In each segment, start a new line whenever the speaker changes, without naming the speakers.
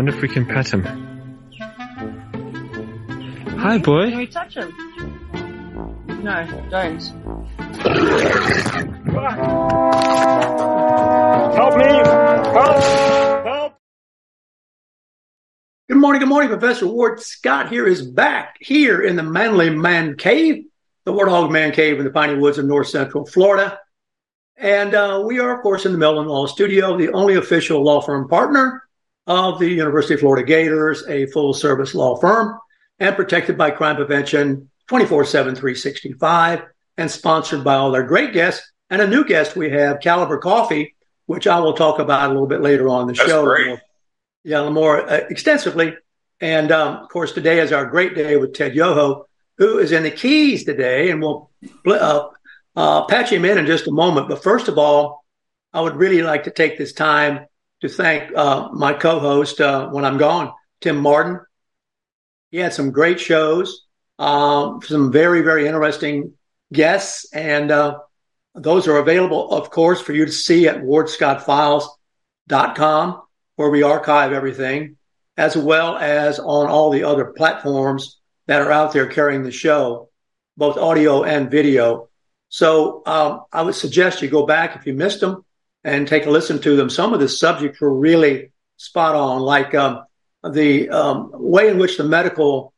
Wonder if we can pet him. Hi, boy.
Can we touch him? No, don't.
Help me! Help! Help!
Good morning, good morning. Professor Ward Scott here is back here in the Manly Man Cave, the Warthog Man Cave in the Piney Woods of North Central Florida. And uh, we are, of course, in the Meldon Law Studio, the only official law firm partner of the University of Florida Gators, a full service law firm, and protected by crime prevention 24 7, 365, and sponsored by all their great guests. And a new guest we have, Caliber Coffee, which I will talk about a little bit later on the
That's
show.
great.
Yeah, more uh, extensively. And um, of course, today is our great day with Ted Yoho, who is in the Keys today, and we'll uh, uh, patch him in in just a moment. But first of all, I would really like to take this time to thank uh, my co-host uh, when I'm gone, Tim Martin. He had some great shows, um, some very very interesting guests, and uh, those are available, of course, for you to see at wardscottfiles.com where we archive everything, as well as on all the other platforms that are out there carrying the show, both audio and video. So um, I would suggest you go back if you missed them and take a listen to them. Some of the subjects were really spot on, like um, the um, way in which the medical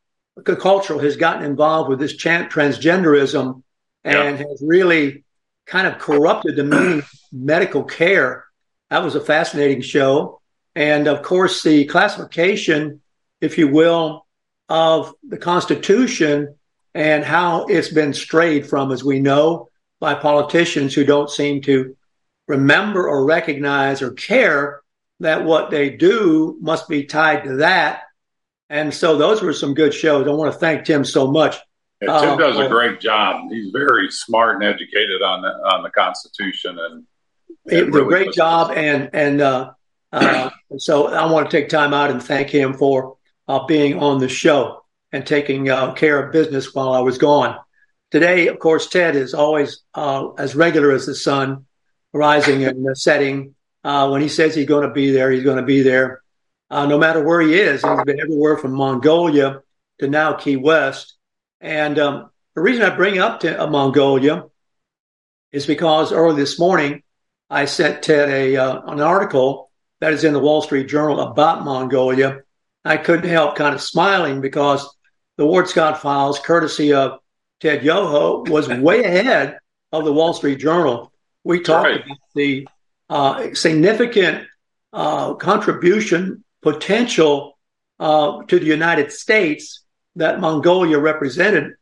culture has gotten involved with this transgenderism and has really kind of corrupted the meaning of medical care. That was a fascinating show. And of course, the classification, if you will, of the Constitution and how it's been strayed from, as we know, by politicians who don't seem to remember or recognize or care that what they do must be tied to that. And so those were some good shows. I want to thank Tim so much.
Yeah, Tim
Um,
does a great job. He's very smart and educated on the on the Constitution, and
He did a
really
great job, and and uh, uh, so I want to take time out and thank him for uh, being on the show and taking uh, care of business while I was gone. Today, of course, Ted is always uh, as regular as the sun, rising and setting. Uh, when he says he's going to be there, he's going to be there, uh, no matter where he is. He's been everywhere from Mongolia to now Key West. And um, the reason I bring up to, uh, Mongolia is because early this morning I sent Ted a uh, an article that is in the Wall Street Journal about Mongolia. I couldn't help kind of smiling because the Ward Scott files, courtesy of Ted Yoho, was way ahead of the Wall Street Journal. We talked
Right.
about the uh, significant uh, contribution potential uh, to the United States that Mongolia represented.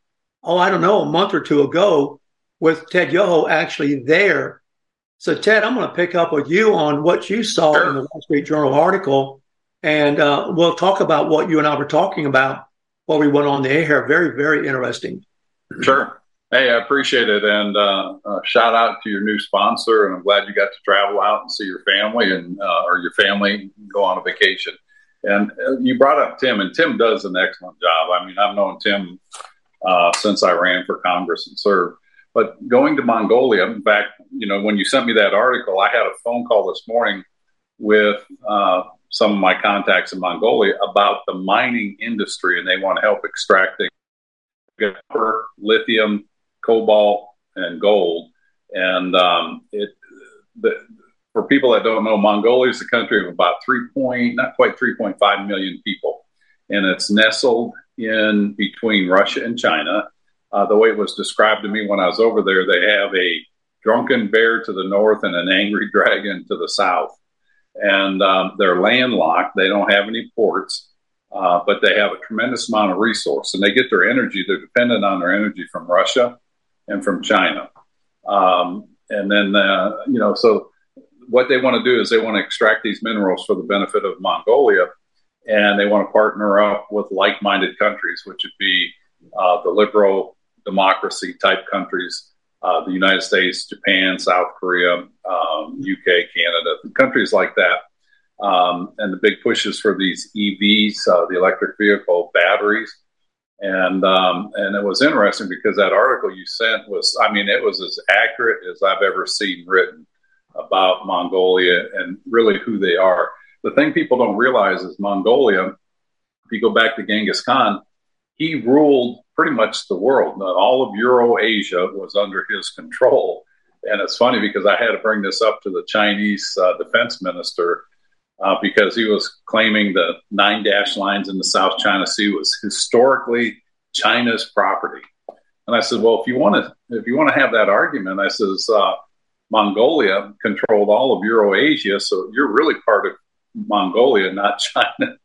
Oh, I don't know, a month or two ago, with Ted Yoho actually there. So, Ted, I'm going to pick up with you on what you saw
Sure.
in the Wall Street Journal article, and uh, we'll talk about what you and I were talking about while we went on the air. Very, very interesting.
Sure. Hey, I appreciate it, and uh, uh, shout out to your new sponsor. And I'm glad you got to travel out and see your family, and uh, or your family go on a vacation. And uh, you brought up Tim, and Tim does an excellent job. I mean, I've known Tim uh, since I ran for Congress and served. But going to Mongolia, in fact, you know, when you sent me that article, I had a phone call this morning with uh, some of my contacts in Mongolia about the mining industry, and they want to help extracting lithium, cobalt, and gold. And um, it, the, for people that don't know, Mongolia is a country of about three point, not quite 3.5 million people, and it's nestled in between Russia and China. Uh, the way it was described to me when I was over there, they have a drunken bear to the north and an angry dragon to the south. And um, they're landlocked. They don't have any ports, uh, but they have a tremendous amount of resource. And they get their energy, they're dependent on their energy from Russia and from China. Um, and then, uh, you know, so what they want to do is they want to extract these minerals for the benefit of Mongolia, and they want to partner up with like-minded countries, which would be uh, the liberal democracy type countries, uh, the United States, Japan, South Korea, um, UK, Canada, countries like that. Um, and the big pushes for these EVs, uh, the electric vehicle batteries. And um, and it was interesting because that article you sent was, I mean, it was as accurate as I've ever seen written about Mongolia and really who they are. The thing people don't realize is Mongolia, if you go back to Genghis Khan, he ruled pretty much the world. All of Eurasia was under his control. And it's funny because I had to bring this up to the Chinese uh, defense minister uh, because he was claiming the nine dash lines in the South China Sea was historically China's property. And I said, well, if you want to, if you want to have that argument, I says, uh, Mongolia controlled all of Eurasia, so you're really part of Mongolia, not China.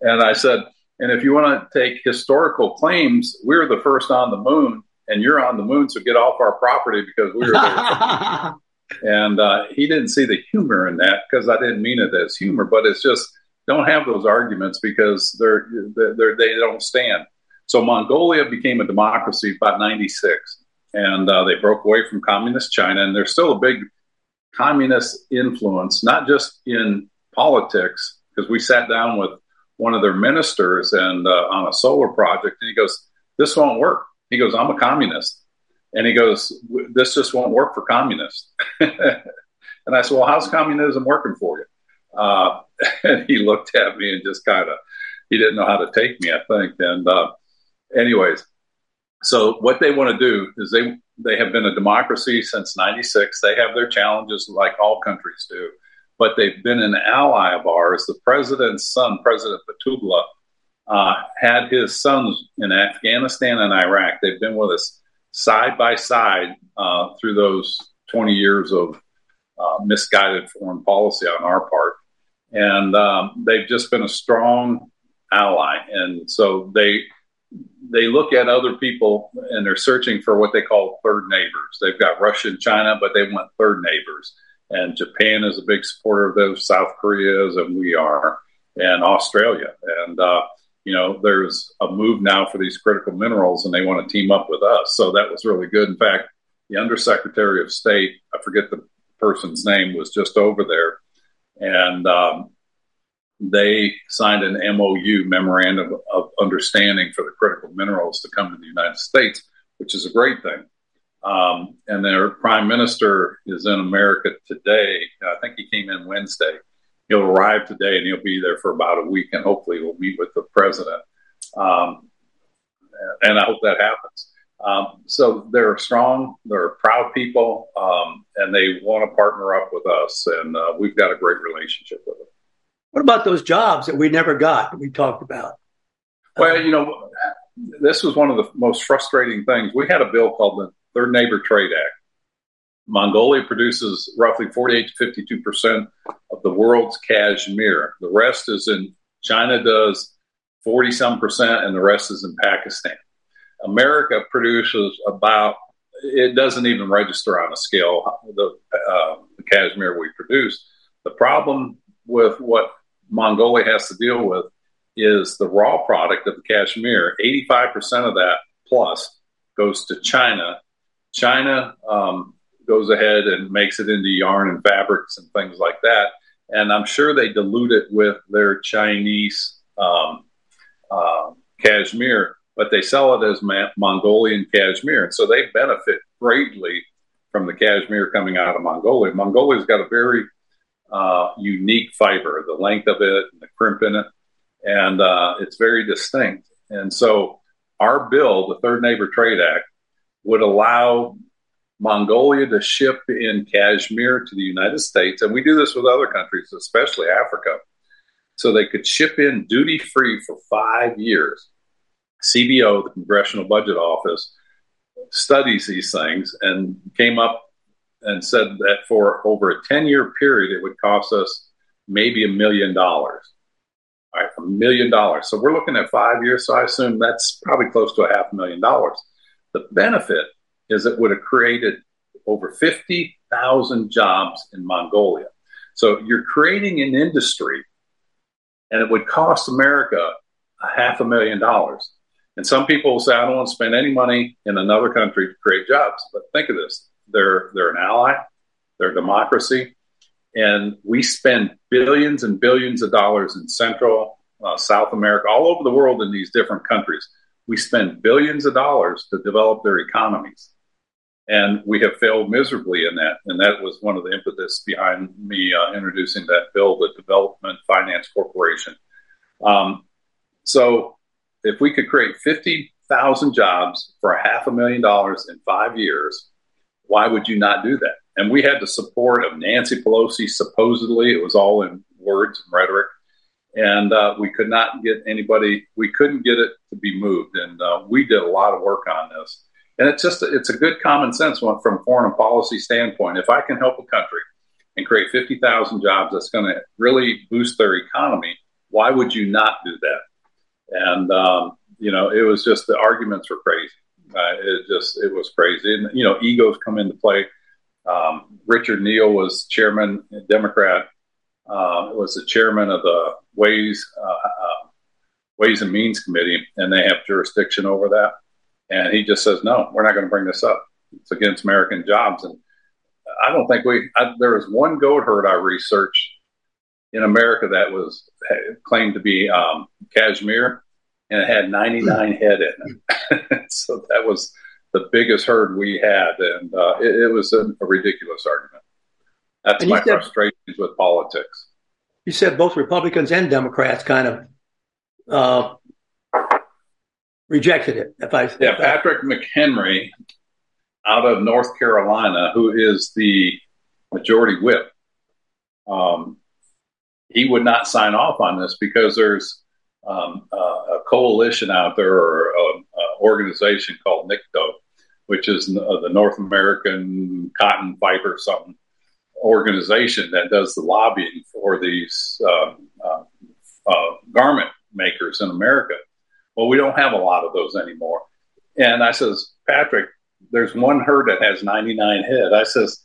And I said, and if you want to take historical claims, we are the first on the moon, and you're on the moon, so get off our property because we were there. and uh, he didn't see the humor in that because I didn't mean it as humor, but it's just don't have those arguments because they're, they're they don't stand. So Mongolia became a democracy about '96 and uh, they broke away from communist China, and there's still a big communist influence, not just in politics, because we sat down with one of their ministers and uh, on a solar project, and he goes, "This won't work." He goes, "I'm a communist," and he goes, "This just won't work for communists." and I said, "Well, how's communism working for you?" Uh, and he looked at me and just kind of he didn't know how to take me, I think. And uh, anyways, so what they want to do is they they have been a democracy since 96 they have their challenges like all countries do but they've been an ally of ours the president's son president Battulga, uh, had his sons in afghanistan and iraq they've been with us side by side uh, through those 20 years of uh, misguided foreign policy on our part and um, they've just been a strong ally and so they they look at other people and they're searching for what they call third neighbors. They've got Russia and China, but they want third neighbors. And Japan is a big supporter of those, South Koreas, and we are, and Australia. And, uh, you know, there's a move now for these critical minerals, and they want to team up with us. So that was really good. In fact, the Undersecretary of State, I forget the person's name, was just over there. And um, they signed an MOU, Memorandum of Understanding for the critical minerals to come to the United States, which is a great thing. Um, and their prime minister is in America today. I think he came in Wednesday. He'll arrive today and he'll be there for about a week, and hopefully we'll meet with the president. Um, and I hope that happens. Um, so they're strong, they're proud people, um, and they want to partner up with us, and uh, we've got a great relationship with them.
What about those jobs that we never got? we talked about.
Well, you know, this was one of the most frustrating things. We had a bill called the Third Neighbor Trade Act. Mongolia produces roughly 48 to 52 percent of the world's cashmere. The rest is in China does 40 some percent, and the rest is in Pakistan. America produces about it doesn't even register on a scale the, uh, the cashmere we produce. The problem with what Mongolia has to deal with is the raw product of the cashmere. 85% of that plus goes to China. China um, goes ahead and makes it into yarn and fabrics and things like that. And I'm sure they dilute it with their Chinese um, uh, cashmere, but they sell it as Ma- Mongolian cashmere. And so they benefit greatly from the cashmere coming out of Mongolia. Mongolia's got a very uh, unique fiber, the length of it, and the crimp in it, and uh, it's very distinct. And so, our bill, the Third Neighbor Trade Act, would allow Mongolia to ship in cashmere to the United States, and we do this with other countries, especially Africa. So they could ship in duty free for five years. CBO, the Congressional Budget Office, studies these things and came up and said that for over a 10 year period, it would cost us maybe a million dollars. All right, a million dollars. So we're looking at five years. So I assume that's probably close to a half million dollars. The benefit is it would have created over 50,000 jobs in Mongolia. So you're creating an industry, and it would cost America a half a million dollars. And some people will say, I don't want to spend any money in another country to create jobs. But think of this they're, they're an ally, they're a democracy, and we spend billions and billions of dollars in Central, uh, South America, all over the world in these different countries. We spend billions of dollars to develop their economies. And we have failed miserably in that. And that was one of the impetus behind me uh, introducing that bill, the Development Finance Corporation. Um, so if we could create 50,000 jobs for half a million dollars in five years, why would you not do that? And we had the support of Nancy Pelosi, supposedly. It was all in words and rhetoric. And uh, we could not get anybody, we couldn't get it to be moved. And uh, we did a lot of work on this. And it's just, it's a good common sense one from foreign policy standpoint. If I can help a country and create 50,000 jobs that's going to really boost their economy, why would you not do that? And, um, you know, it was just the arguments were crazy. Uh, it just, it was crazy. And, you know, egos come into play. Um, Richard Neal was chairman, Democrat, uh, was the chairman of the Ways, uh, uh, Ways and Means Committee, and they have jurisdiction over that. And he just says, no, we're not going to bring this up. It's against American jobs. And I don't think we, I, there was one goat herd I researched in America that was claimed to be um, cashmere, and it had 99 head in it. so that was the biggest herd we had, and uh, it, it, was a, a, ridiculous argument. That's my said, frustrations with politics.
You said both Republicans and Democrats kind of uh, rejected it. If I
yeah, if Patrick I, McHenry out of North Carolina, who is the majority whip, um, he would not sign off on this because there's um, uh, a coalition out there or an organization called NICTO, which is uh, the North American Cotton Fiber something organization that does the lobbying for these um, uh, uh, garment makers in America. Well, we don't have a lot of those anymore. And I says, Patrick, there's one herd that has 99 head. I says,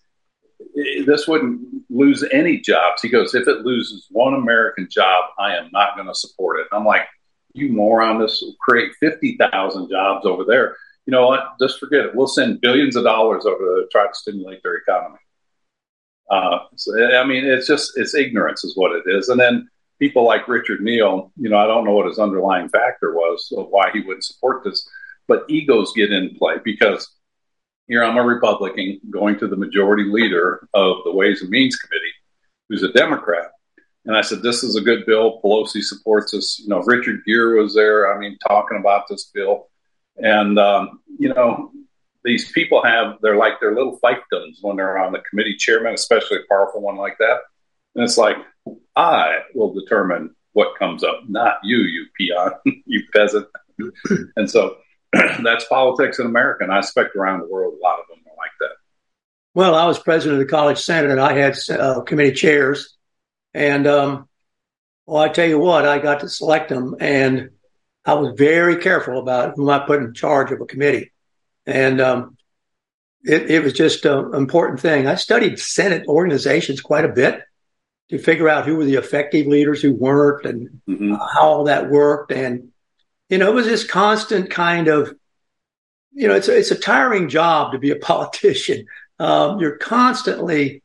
this wouldn't lose any jobs. He goes, if it loses one American job, I am not going to support it. I'm like, you moron, this will create 50,000 jobs over there. You know what? Just forget it. We'll send billions of dollars over there to try to stimulate their economy. Uh, so, I mean, it's just, it's ignorance is what it is. And then people like Richard Neal, you know, I don't know what his underlying factor was of why he wouldn't support this, but egos get in play because here I'm a Republican going to the majority leader of the Ways and Means Committee, who's a Democrat. And I said, this is a good bill. Pelosi supports this. You know, Richard Gere was there, I mean, talking about this bill. And, um, you know, these people have, they're like their little fiefdoms when they're on the committee chairman, especially a powerful one like that. And it's like, I will determine what comes up, not you, you peon, you peasant. and so that's politics in America, and I expect around the world a lot of them are like that.
Well, I was president of the college senate, and I had uh, committee chairs, and um, well, I tell you what, I got to select them, and I was very careful about whom I put in charge of a committee, and um, it, it was just an important thing. I studied Senate organizations quite a bit to figure out who were the effective leaders, who weren't, and mm-hmm. how all that worked, and you know, it was this constant kind of, you know, it's a, it's a tiring job to be a politician. Um, you're constantly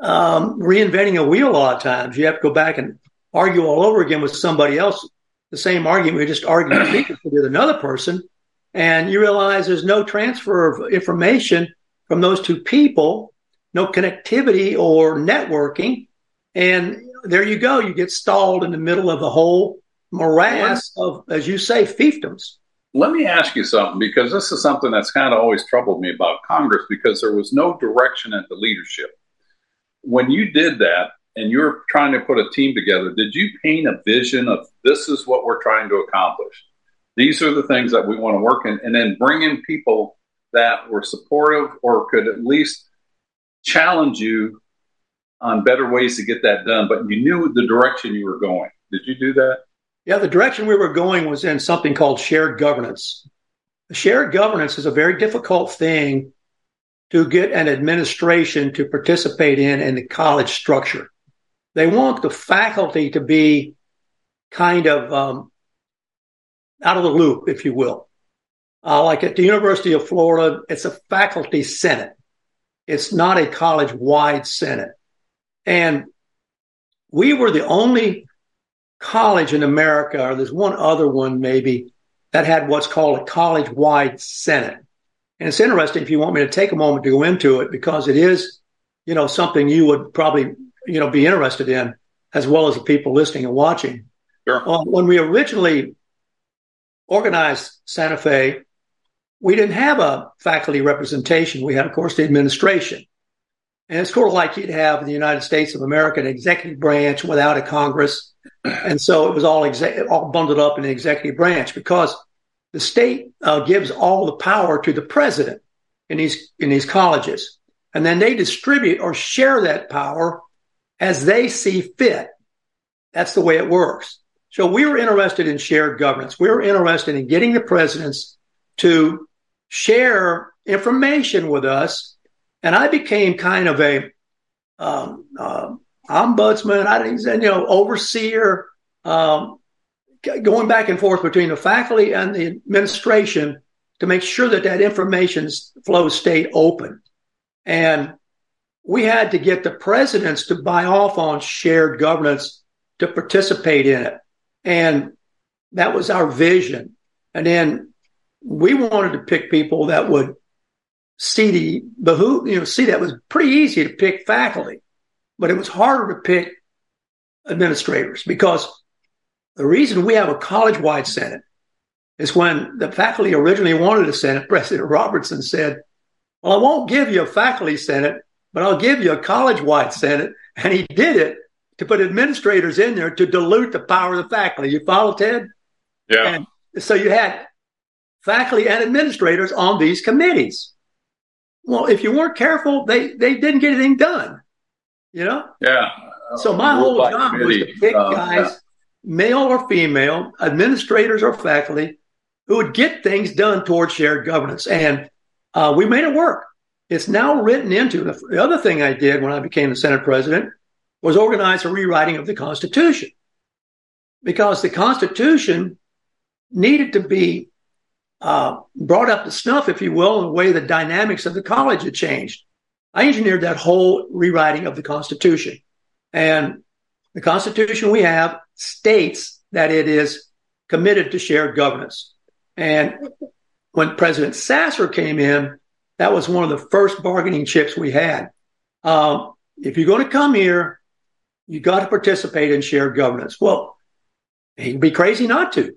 um, reinventing a wheel a lot of times. You have to go back and argue all over again with somebody else, the same argument we just argued with another person. And you realize there's no transfer of information from those two people, no connectivity or networking. And there you go. You get stalled in the middle of the whole morass of, as you say, fiefdoms.
Let me ask you something because this is something that's kind of always troubled me about Congress because there was no direction at the leadership. When you did that and you're trying to put a team together, did you paint a vision of this is what we're trying to accomplish? These are the things that we want to work in, and then bring in people that were supportive or could at least challenge you on better ways to get that done, but you knew the direction you were going. Did you do that?
Yeah, the direction we were going was in something called shared governance. Shared governance is a very difficult thing to get an administration to participate in in the college structure. They want the faculty to be kind of um, out of the loop, if you will. Uh, like at the University of Florida, it's a faculty senate. It's not a college wide senate. And we were the only college in America, or there's one other one maybe, that had what's called a college wide senate. And it's interesting if you want me to take a moment to go into it because it is, you know, something you would probably, you know, be interested in as well as the people listening and watching.
Sure.
Uh, when we originally organized Santa Fe, we didn't have a faculty representation. We had, of course, the administration. And it's sort of like you'd have the United States of America an executive branch without a Congress. And so it was all, exe- all bundled up in the executive branch because the state uh, gives all the power to the president in these, in these colleges. And then they distribute or share that power as they see fit. That's the way it works. So we were interested in shared governance. We were interested in getting the presidents to share information with us and I became kind of a um, uh, ombudsman. I didn't, say, you know, overseer, um, going back and forth between the faculty and the administration to make sure that that information flow stayed open. And we had to get the presidents to buy off on shared governance to participate in it. And that was our vision. And then we wanted to pick people that would see the who you know, see that was pretty easy to pick faculty, but it was harder to pick administrators because the reason we have a college wide Senate is when the faculty originally wanted a Senate, President Robertson said, Well, I won't give you a faculty Senate, but I'll give you a college wide Senate. And he did it to put administrators in there to dilute the power of the faculty. You follow, Ted?
Yeah.
And so you had faculty and administrators on these committees. Well, if you weren't careful, they, they didn't get anything done. You know?
Yeah.
So my whole job was to pick uh, guys, yeah. male or female, administrators or faculty, who would get things done towards shared governance. And uh, we made it work. It's now written into the, the other thing I did when I became the Senate president was organize a rewriting of the Constitution because the Constitution needed to be uh, brought up to snuff, if you will, in the way the dynamics of the college had changed. I engineered that whole rewriting of the Constitution. And the Constitution we have states that it is committed to shared governance. And when President Sasser came in, that was one of the first bargaining chips we had. Um, if you're going to come here, you got to participate in shared governance. Well, he'd be crazy not to,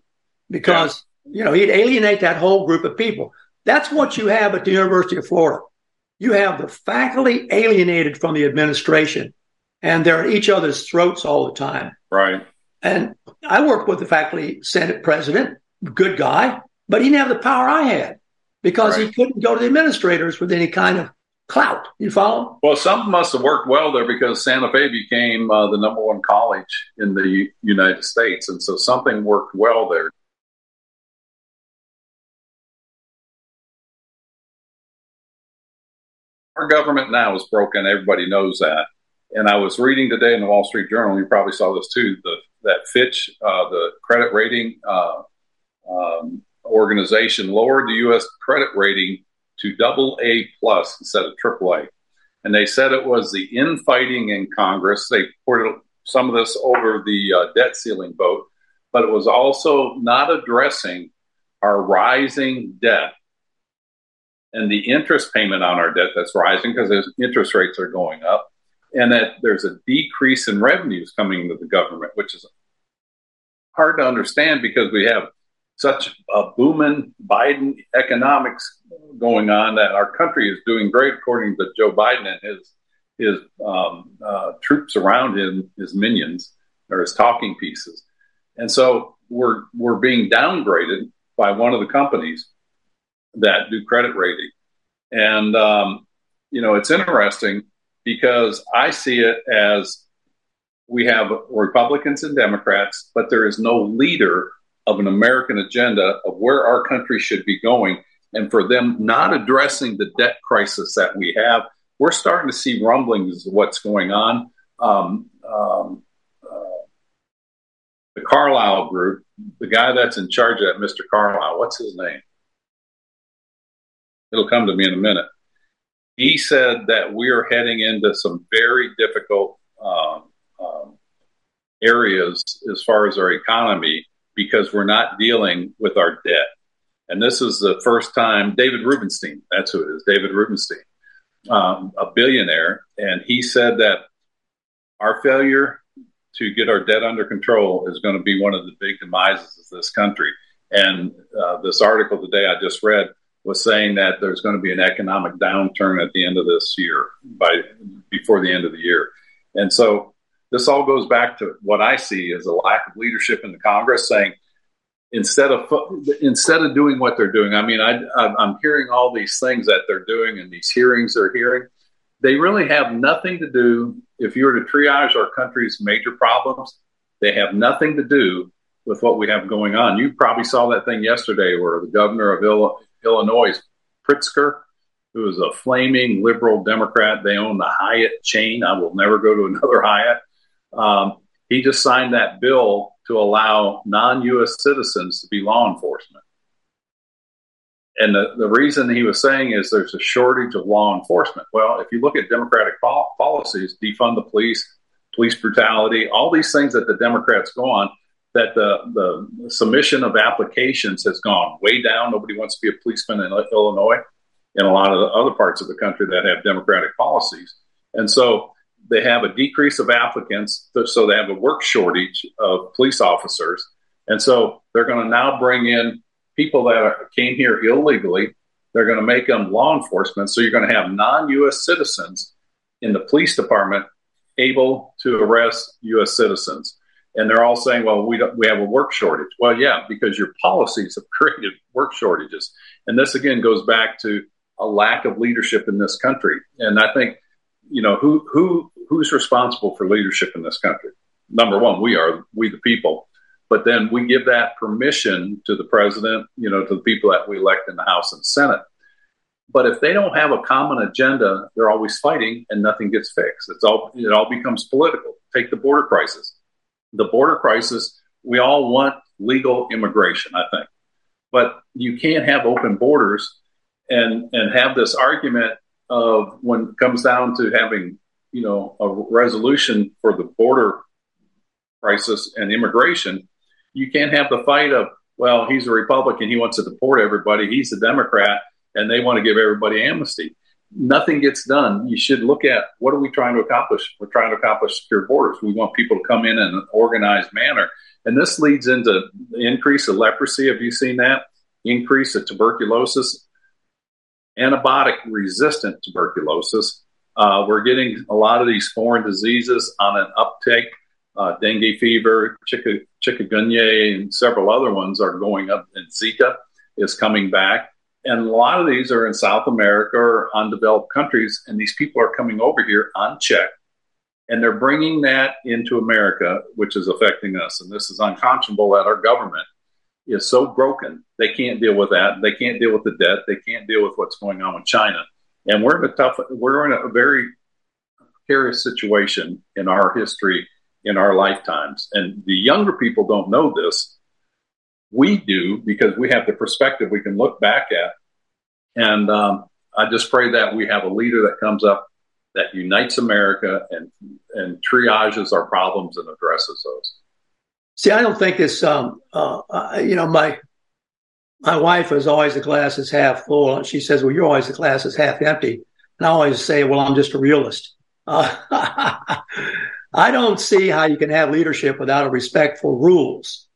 because you know, he'd alienate that whole group of people. That's what you have at the University of Florida. You have the faculty alienated from the administration and they're at each other's throats all the time.
Right.
And I worked with the faculty senate president, good guy, but he didn't have the power I had because right. he couldn't go to the administrators with any kind of clout. You follow?
Well, something must have worked well there because Santa Fe became uh, the number one college in the United States. And so something worked well there. our government now is broken. Everybody knows that. And I was reading today in the Wall Street Journal. You probably saw this too. The, that Fitch, uh, the credit rating uh, um, organization, lowered the U.S. credit rating to double A plus instead of triple A. And they said it was the infighting in Congress. They poured some of this over the uh, debt ceiling vote, but it was also not addressing our rising debt and the interest payment on our debt that's rising because interest rates are going up, and that there's a decrease in revenues coming into the government, which is hard to understand because we have such a booming Biden economics going on that our country is doing great according to Joe Biden and his his um, uh, troops around him, his minions or his talking pieces, and so we're we're being downgraded by one of the companies that do credit rating. And, um, you know, it's interesting because I see it as we have Republicans and Democrats, but there is no leader of an American agenda of where our country should be going. and for them not addressing the debt crisis that we have, we're starting to see rumblings of what's going on. Um, um, uh, the Carlyle Group, the guy that's in charge of that, Mr. Carlyle, what's his name? It'll come to me in a minute. He said that we are heading into some very difficult um, um, areas as far as our economy because we're not dealing with our debt. And this is the first time David Rubenstein, that's who it is, David Rubenstein, um, a billionaire. And he said that our failure to get our debt under control is going to be one of the big demises of this country. And uh, this article today I just read was saying that there's going to be an economic downturn at the end of this year, by before the end of the year. And so this all goes back to what I see as a lack of leadership in the Congress saying, instead of instead of doing what they're doing. I mean, I, I'm hearing all these things that they're doing and these hearings they're hearing. They really have nothing to do. If you were to triage our country's major problems, they have nothing to do with what we have going on. You probably saw that thing yesterday where the governor of Illinois, Pritzker, who is a flaming liberal Democrat, they own the Hyatt chain. I will never go to another Hyatt. Um, he just signed that bill to allow non US citizens to be law enforcement. And the, the reason he was saying is there's a shortage of law enforcement. Well, if you look at Democratic pol- policies, defund the police, police brutality, all these things that the Democrats go on, that the, the submission of applications has gone way down. Nobody wants to be a policeman in Illinois and a lot of the other parts of the country that have Democratic policies. And so they have a decrease of applicants, so they have a work shortage of police officers. And so they're going to now bring in people that are, came here illegally. They're going to make them law enforcement. So you're going to have non US citizens in the police department able to arrest US citizens. And they're all saying, well, we, we have a work shortage. Well, yeah, because your policies have created work shortages. And this again goes back to a lack of leadership in this country. And I think, you know, who, who, who's responsible for leadership in this country? Number one, we are, we the people. But then we give that permission to the president, you know, to the people that we elect in the House and Senate. But if they don't have a common agenda, they're always fighting and nothing gets fixed. It's all it all becomes political. Take the border crisis. The border crisis, we all want legal immigration, I think. But you can't have open borders and and have this argument of when it comes down to having you know a resolution for the border crisis and immigration, you can't have the fight of well he's a Republican he wants to deport everybody he's a Democrat and they want to give everybody amnesty. Nothing gets done. You should look at what are we trying to accomplish? We're trying to accomplish secure borders. We want people to come in in an organized manner. And this leads into increase of leprosy. Have you seen that? Increase of tuberculosis, antibiotic resistant tuberculosis. Uh, we're getting a lot of these foreign diseases on an uptick. Uh, dengue fever, chick- chikungunya, and several other ones are going up, and Zika is coming back. And a lot of these are in South America or undeveloped countries, and these people are coming over here unchecked, and they're bringing that into America, which is affecting us. And this is unconscionable that our government is so broken they can't deal with that. They can't deal with the debt. They can't deal with what's going on with China. And we're in a tough, we're in a very precarious situation in our history, in our lifetimes. And the younger people don't know this. We do because we have the perspective we can look back at. And um, I just pray that we have a leader that comes up that unites America and and triages our problems and addresses those.
See, I don't think this. Um, uh, uh, you know, my my wife is always the glass is half full, and she says, "Well, you're always the glass is half empty." And I always say, "Well, I'm just a realist." Uh, I don't see how you can have leadership without a respect for rules,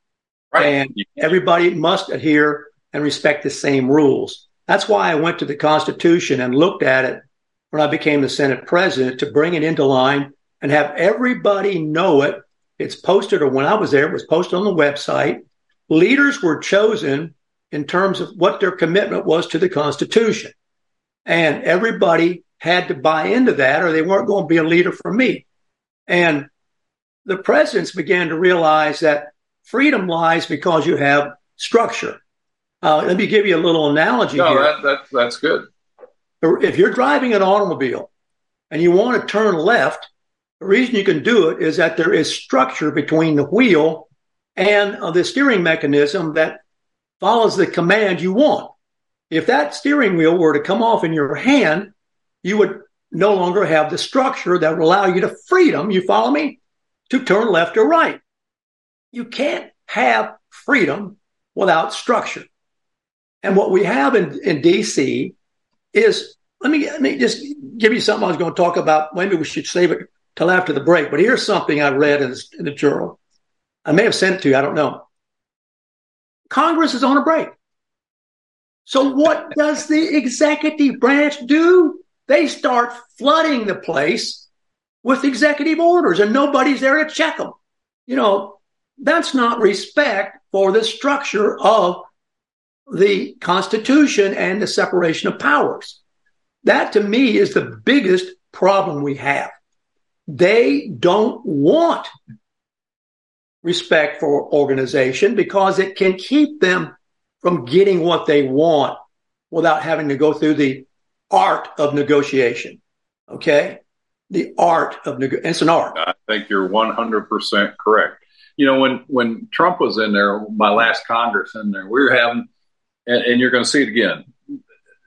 right. and everybody must adhere and respect the same rules. That's why I went to the Constitution and looked at it when I became the Senate president to bring it into line and have everybody know it. It's posted, or when I was there, it was posted on the website. Leaders were chosen in terms of what their commitment was to the Constitution. And everybody had to buy into that or they weren't going to be a leader for me. And the presidents began to realize that freedom lies because you have structure. Uh, let me give you a little analogy
no,
here.
that, that, that's good.
If you're driving an automobile and you want to turn left, the reason you can do it is that there is structure between the wheel and uh, the steering mechanism that follows the command you want. If that steering wheel were to come off in your hand, you would no longer have the structure that would allow you the freedom, you follow me, to turn left or right. You can't have freedom without structure. And what we have in, in DC is, let me, let me just give you something I was going to talk about. Maybe we should save it till after the break. But here's something I read in, in the journal. I may have sent it to you. I don't know. Congress is on a break. So what does the executive branch do? They start flooding the place with executive orders and nobody's there to check them. You know, that's not respect for the structure of the Constitution and the separation of powers. That to me is the biggest problem we have. They don't want respect for organization because it can keep them from getting what they want without having to go through the art of negotiation. Okay. The art of nego- it's an art.
I think you're 100% correct. You know, when, when Trump was in there, my last Congress in there, we were having, and, and you're going to see it again.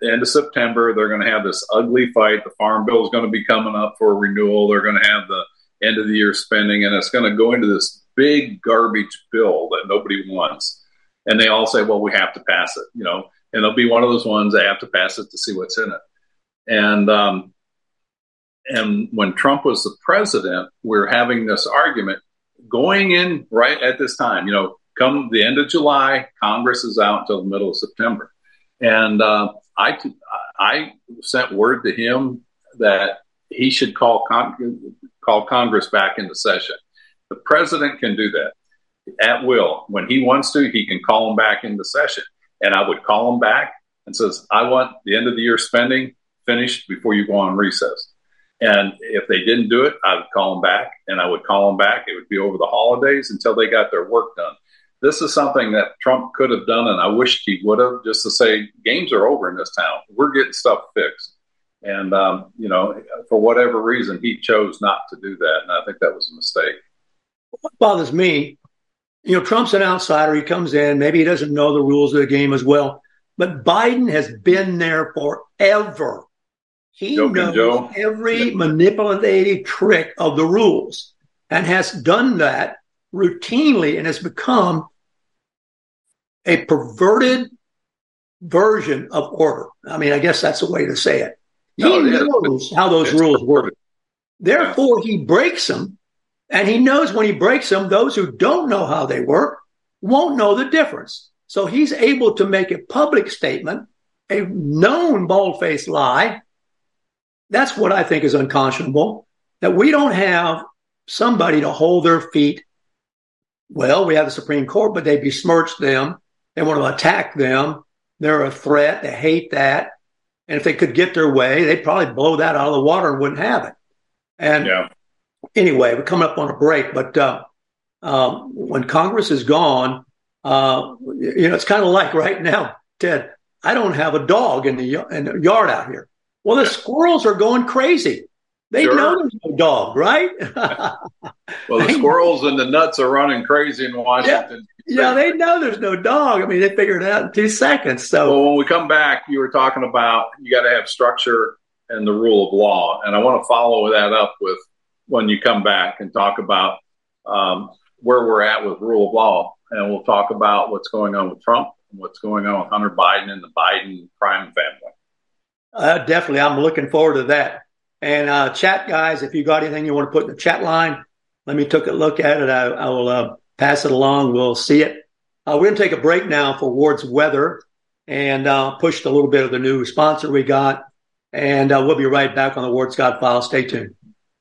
End of September, they're going to have this ugly fight. The farm bill is going to be coming up for renewal. They're going to have the end of the year spending, and it's going to go into this big garbage bill that nobody wants. And they all say, well, we have to pass it, you know, and it'll be one of those ones they have to pass it to see what's in it. And, um, and when Trump was the president, we are having this argument going in right at this time, you know, come the end of July, Congress is out until the middle of September. And, uh, I, I sent word to him that he should call con- call Congress back into session. The president can do that at will. When he wants to, he can call them back into session. And I would call them back and says, I want the end of the year spending finished before you go on recess. And if they didn't do it, I would call them back and I would call them back. It would be over the holidays until they got their work done this is something that Trump could have done, and I wished he would have, just to say games are over in this town. We're getting stuff fixed. And, um, you know, for whatever reason, he chose not to do that. And I think that was a mistake.
What bothers me, you know, Trump's an outsider. He comes in, maybe he doesn't know the rules of the game as well, but Biden has been there forever. He
Joking
knows
Joe.
every
Yeah.
manipulative trick of the rules and has done that routinely and has become a perverted version of order. I mean, I guess that's the way to say it. He
No,
knows how those rules work. Therefore, he breaks them. And he knows when he breaks them, those who don't know how they work won't know the difference. So he's able to make a public statement, a known bald faced lie. That's what I think is unconscionable that we don't have somebody to hold their feet. Well, we have the Supreme Court, but they besmirch them. They want to attack them. They're a threat. They hate that. And if they could get their way, they'd probably blow that out of the water and wouldn't have it. And
Yeah.
anyway, we're coming up on a break, but uh, um, when Congress is gone, uh, you know, it's kind of like right now, Ted. I don't have a dog in the, y- in the yard out here. Well, the squirrels are going crazy. They
Sure.
know there's no dog, right?
Well, the squirrels and the nuts are running crazy in Washington.
Yeah, they know there's no dog. I mean, they figured it out in two seconds. So,
Well, when we come back, you were talking about you got to have structure and the rule of law, and I want to follow that up with when you come back and talk about um, where we're at with rule of law, and we'll talk about what's going on with Trump and what's going on with Hunter Biden and the Biden crime family.
uh, definitely, I'm looking forward to that. And uh, chat guys, if you got anything you want to put in the chat line, let me take a look at it. I, I will uh, pass it along. We'll see it. Uh, we're going to take a break now for Ward's weather and uh, push a little bit of the new sponsor we got. And uh, we'll be right back on the Ward Scott file. Stay tuned.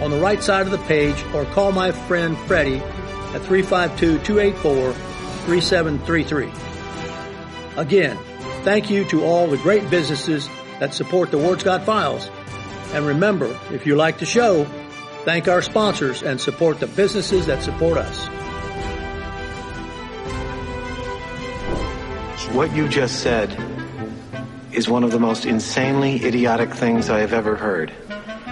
on the right side of the page or call my friend Freddie at 352-284-3733. Again, thank you to all the great businesses that support the Ward Scott Files. And remember, if you like the show, thank our sponsors and support the businesses that support us.
What you just said is one of the most insanely idiotic things I have ever heard.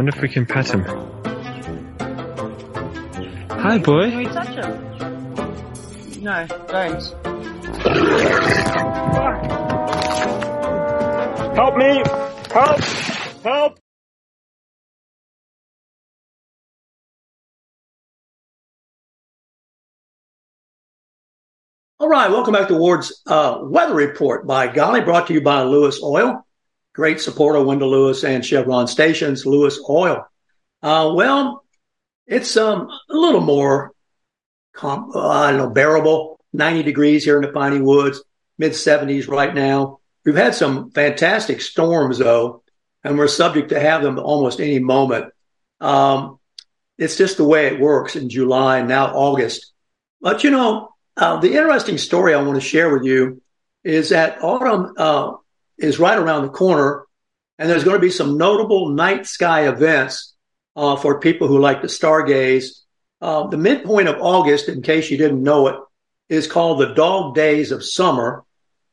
Wonder if we can pet him. Hi, boy.
Can we touch him? No, don't.
Help me! Help! Help!
All right, welcome back to Ward's uh, Weather Report by Golly, brought to you by Lewis Oil. Great supporter of Wendell Lewis and Chevron stations, Lewis Oil. Uh, well, it's um, a little more, comp- uh, I don't know, bearable. 90 degrees here in the Piney Woods, mid 70s right now. We've had some fantastic storms though, and we're subject to have them almost any moment. Um, it's just the way it works in July and now August. But you know, uh, the interesting story I want to share with you is that autumn uh, is right around the corner, and there's going to be some notable night sky events uh, for people who like to stargaze. Uh, the midpoint of August, in case you didn't know it, is called the Dog Days of Summer.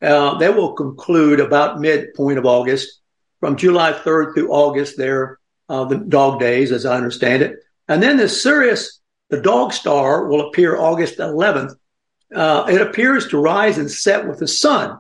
Uh, they will conclude about midpoint of August, from July 3rd through August. There, uh, the Dog Days, as I understand it, and then the Sirius, the Dog Star, will appear August 11th uh, it appears to rise and set with the sun.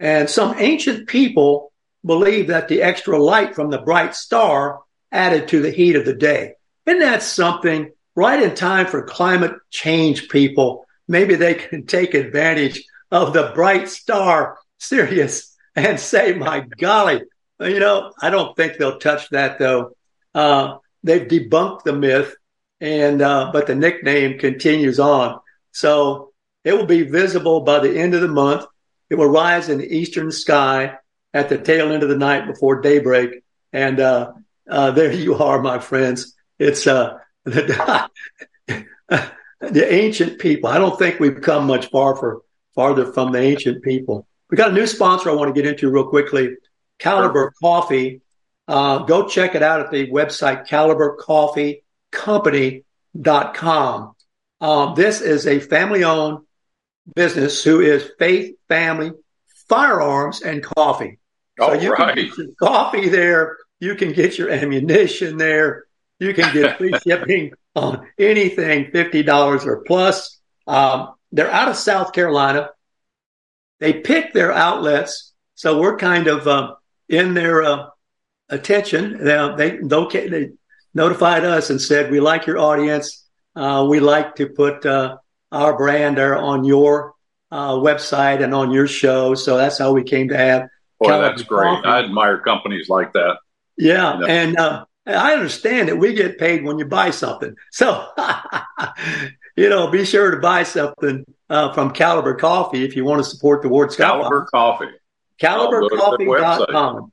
And some ancient people believe that the extra light from the bright star added to the heat of the day. And that's something right in time for climate change people. Maybe they can take advantage of the bright star Sirius and say, my golly, you know, I don't think they'll touch that though. Uh, they've debunked the myth and, uh, but the nickname continues on. So it will be visible by the end of the month. It will rise in the eastern sky at the tail end of the night before daybreak. And uh, uh, there you are, my friends. It's uh, the, the ancient people. I don't think we've come much far for farther from the ancient people. We got a new sponsor I want to get into real quickly. Caliber Coffee. Uh, go check it out at the website calibercoffeecompany.com. Um, this is a family owned business who is faith, family, firearms, and coffee.
So
you
right.
can get your coffee there. You can get your ammunition there. You can get free shipping on anything $50 or plus. Um, they're out of South Carolina. They pick their outlets, so we're kind of uh, in their uh, attention. They, they, they notified us and said, "We like your audience. Uh, we like to put uh, our brand are on your uh, website and on your show." So that's how we came to have.
Boy, that's great. Coffee. I admire companies like that.
Yeah, you know? and uh, I understand that we get paid when you buy something. So, you know, be sure to buy something uh, from Caliber Coffee if you want to support the Ward Scott.
Caliber Coffee.
CaliberCoffee.com.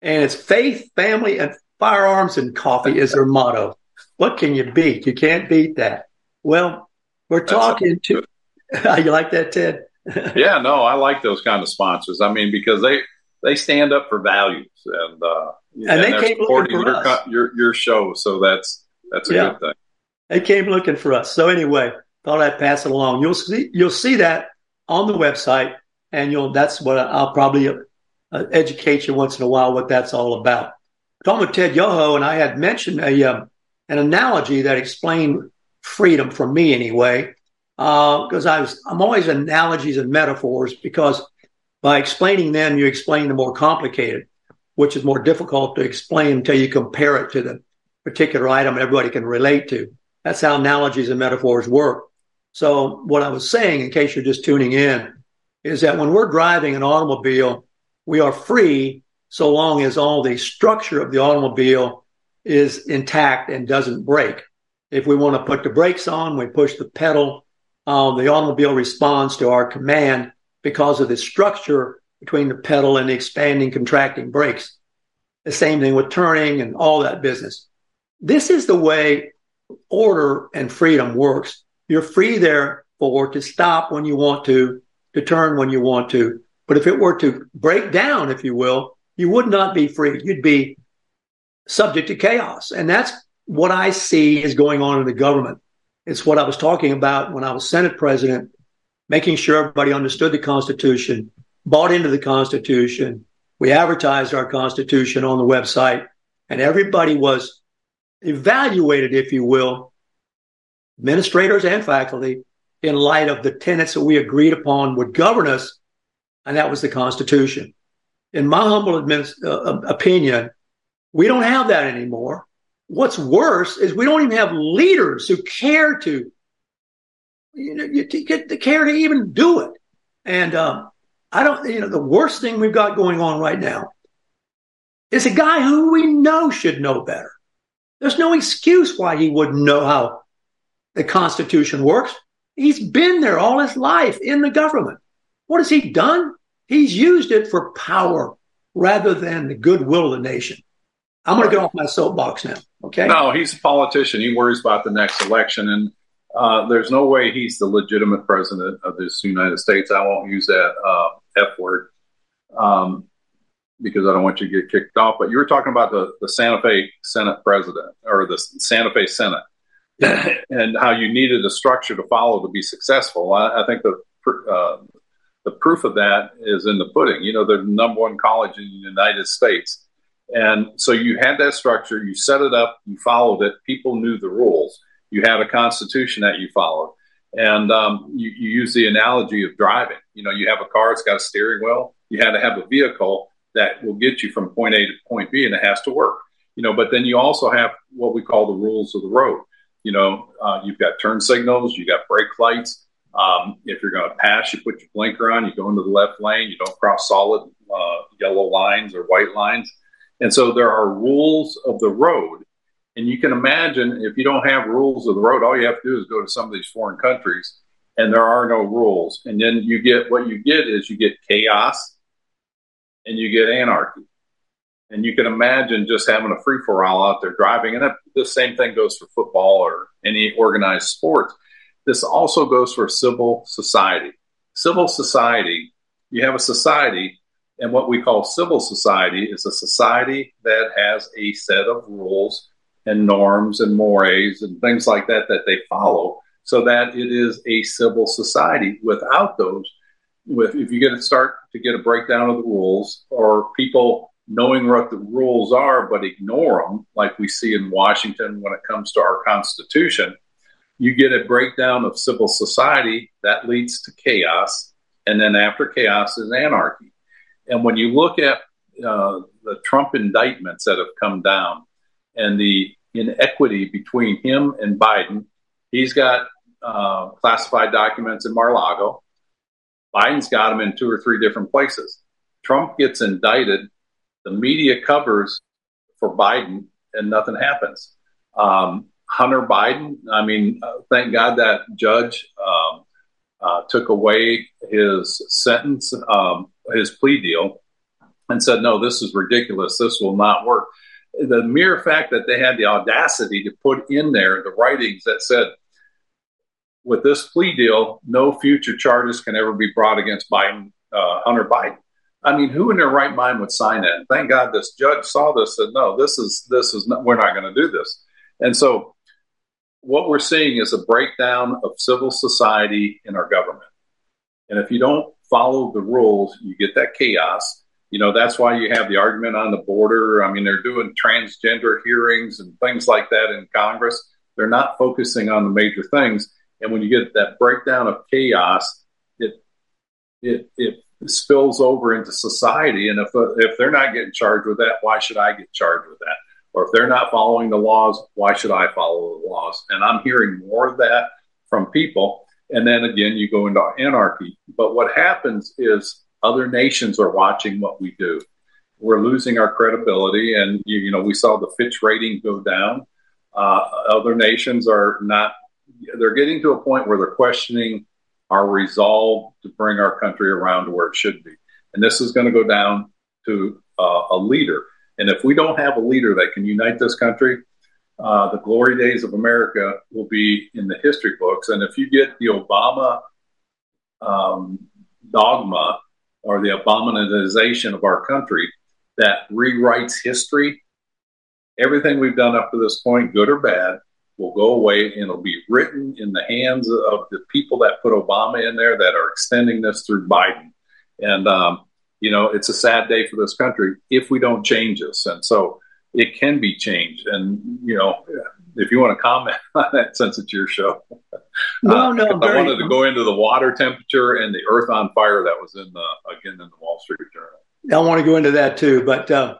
And it's faith, family, and firearms and coffee is their motto. What can you beat? You can't beat that. Well, we're talking to. you like that, Ted?
yeah, no, I like those kind of sponsors. I mean, because they they stand up for values and uh,
and, and they came supporting
your,
us.
your your show. So that's that's a yeah. good thing.
They came looking for us. So anyway, thought I'd pass it along. You'll see you'll see that on the website, and you'll that's what I'll probably uh, educate you once in a while what that's all about. Talking with Ted Yoho, and I had mentioned a um, an analogy that explained freedom for me anyway, because uh, I was I'm always analogies and metaphors because by explaining them you explain the more complicated which is more difficult to explain until you compare it to the particular item everybody can relate to. That's how analogies and metaphors work. So what I was saying, in case you're just tuning in, is that when we're driving an automobile, we are free so long as all the structure of the automobile is intact and doesn't break. If we want to put the brakes on, we push the pedal. Um, the automobile responds to our command because of the structure between the pedal and the expanding, contracting brakes. The same thing with turning and all that business. This is the way order and freedom works. You're free therefore to stop when you want to, to turn when you want to. But if it were to break down, if you will, you would not be free. You'd be subject to chaos. And that's what I see is going on in the government. It's what I was talking about when I was Senate president, making sure everybody understood the Constitution, bought into the Constitution. We advertised our Constitution on the website, and everybody was evaluated, if you will, administrators and faculty, in light of the tenets that we agreed upon would govern us, and that was the Constitution. In my humble uh, uh, opinion, we don't have that anymore. What's worse is we don't even have leaders who care to, you know, you, get the care to even do it. And um, I don't, you know, the worst thing we've got going on right now is a guy who we know should know better. There's no excuse why he wouldn't know how the Constitution works. He's been there all his life in the government. What has he done? He's used it for power rather than the goodwill of the nation. I'm going to get off my soapbox now. Okay.
No, he's a politician. He worries about the next election. And uh, there's no way he's the legitimate president of this United States. I won't use that uh, F word um, because I don't want you to get kicked off. But you were talking about the, the Santa Fe Senate president or the Santa Fe Senate and how you needed a structure to follow to be successful. I, I think the uh, the proof of that is in the pudding. You know, they're the number one college in the United States. And so you had that structure, you set it up, you followed it, people knew the rules you had a constitution that you followed. And um, you, you use the analogy of driving. You know, you have a car, it's got a steering wheel. You had to have a vehicle that will get you from point A to point B, and it has to work. You know, but then you also have what we call the rules of the road. You know, uh, you've got turn signals, you got brake lights. Um, if you're going to pass, you put your blinker on, you go into the left lane, you don't cross solid uh, yellow lines or white lines. And so there are rules of the road and you can imagine if you don't have rules of the road, all you have to do is go to some of these foreign countries and there are no rules. And then you get what you get is you get chaos and you get anarchy. And you can imagine just having a free for all out there driving. And that, the same thing goes for football or any organized sports. This also goes for civil society. Civil society, you have a society, and what we call civil society is a society that has a set of rules and norms and mores and things like that that they follow so that it is a civil society without those with if you get to start to get a breakdown of the rules or people knowing what the rules are but ignore them like we see in washington when it comes to our constitution you get a breakdown of civil society that leads to chaos. And then after chaos is anarchy. And when you look at uh, the Trump indictments that have come down and the inequity between him and Biden, he's got uh, classified documents in Mar-Lago. Biden's got them in two or three different places. Trump gets indicted. The media covers for Biden and nothing happens. Um, Hunter Biden, I mean, uh, thank God that judge um, uh, took away his sentence, um, his plea deal, and said, no, this is ridiculous. This will not work. The mere fact that they had the audacity to put in there the writings that said, with this plea deal, no future charges can ever be brought against Biden, uh, Hunter Biden. I mean, who in their right mind would sign that? Thank God this judge saw this. And said, no, this is this is not, we're not going to do this. And so, what we're seeing is a breakdown of civil society in our government. And if you don't follow the rules, you get that chaos. You know, that's why you have the argument on the border. I mean, they're doing transgender hearings and things like that in Congress. They're not focusing on the major things. And when you get that breakdown of chaos, it it it spills over into society. And if if they're not getting charged with that, why should I get charged with that? Or if they're not following the laws, why should I follow the laws? And I'm hearing more of that from people. And then again, you go into anarchy. But what happens is other nations are watching what we do. We're losing our credibility, and you, you know we saw the Fitch rating go down. Uh, other nations are not; they're getting to a point where they're questioning our resolve to bring our country around to where it should be. And this is going to go down to uh, a leader. And if we don't have a leader that can unite this country, uh, the glory days of America will be in the history books. And if you get the Obama um, dogma or the abominization of our country that rewrites history, everything we've done up to this point, good or bad, will go away and it'll be written in the hands of the people that put Obama in there that are extending this through Biden. And, um, you know, it's a sad day for this country if we don't change this. And so it can be changed. And, you know, if you want to comment on that since it's your show.
No, uh, no,
I wanted to go into the water temperature and the earth on fire that was in the, again, in the Wall Street Journal.
I want to go into that too. But uh,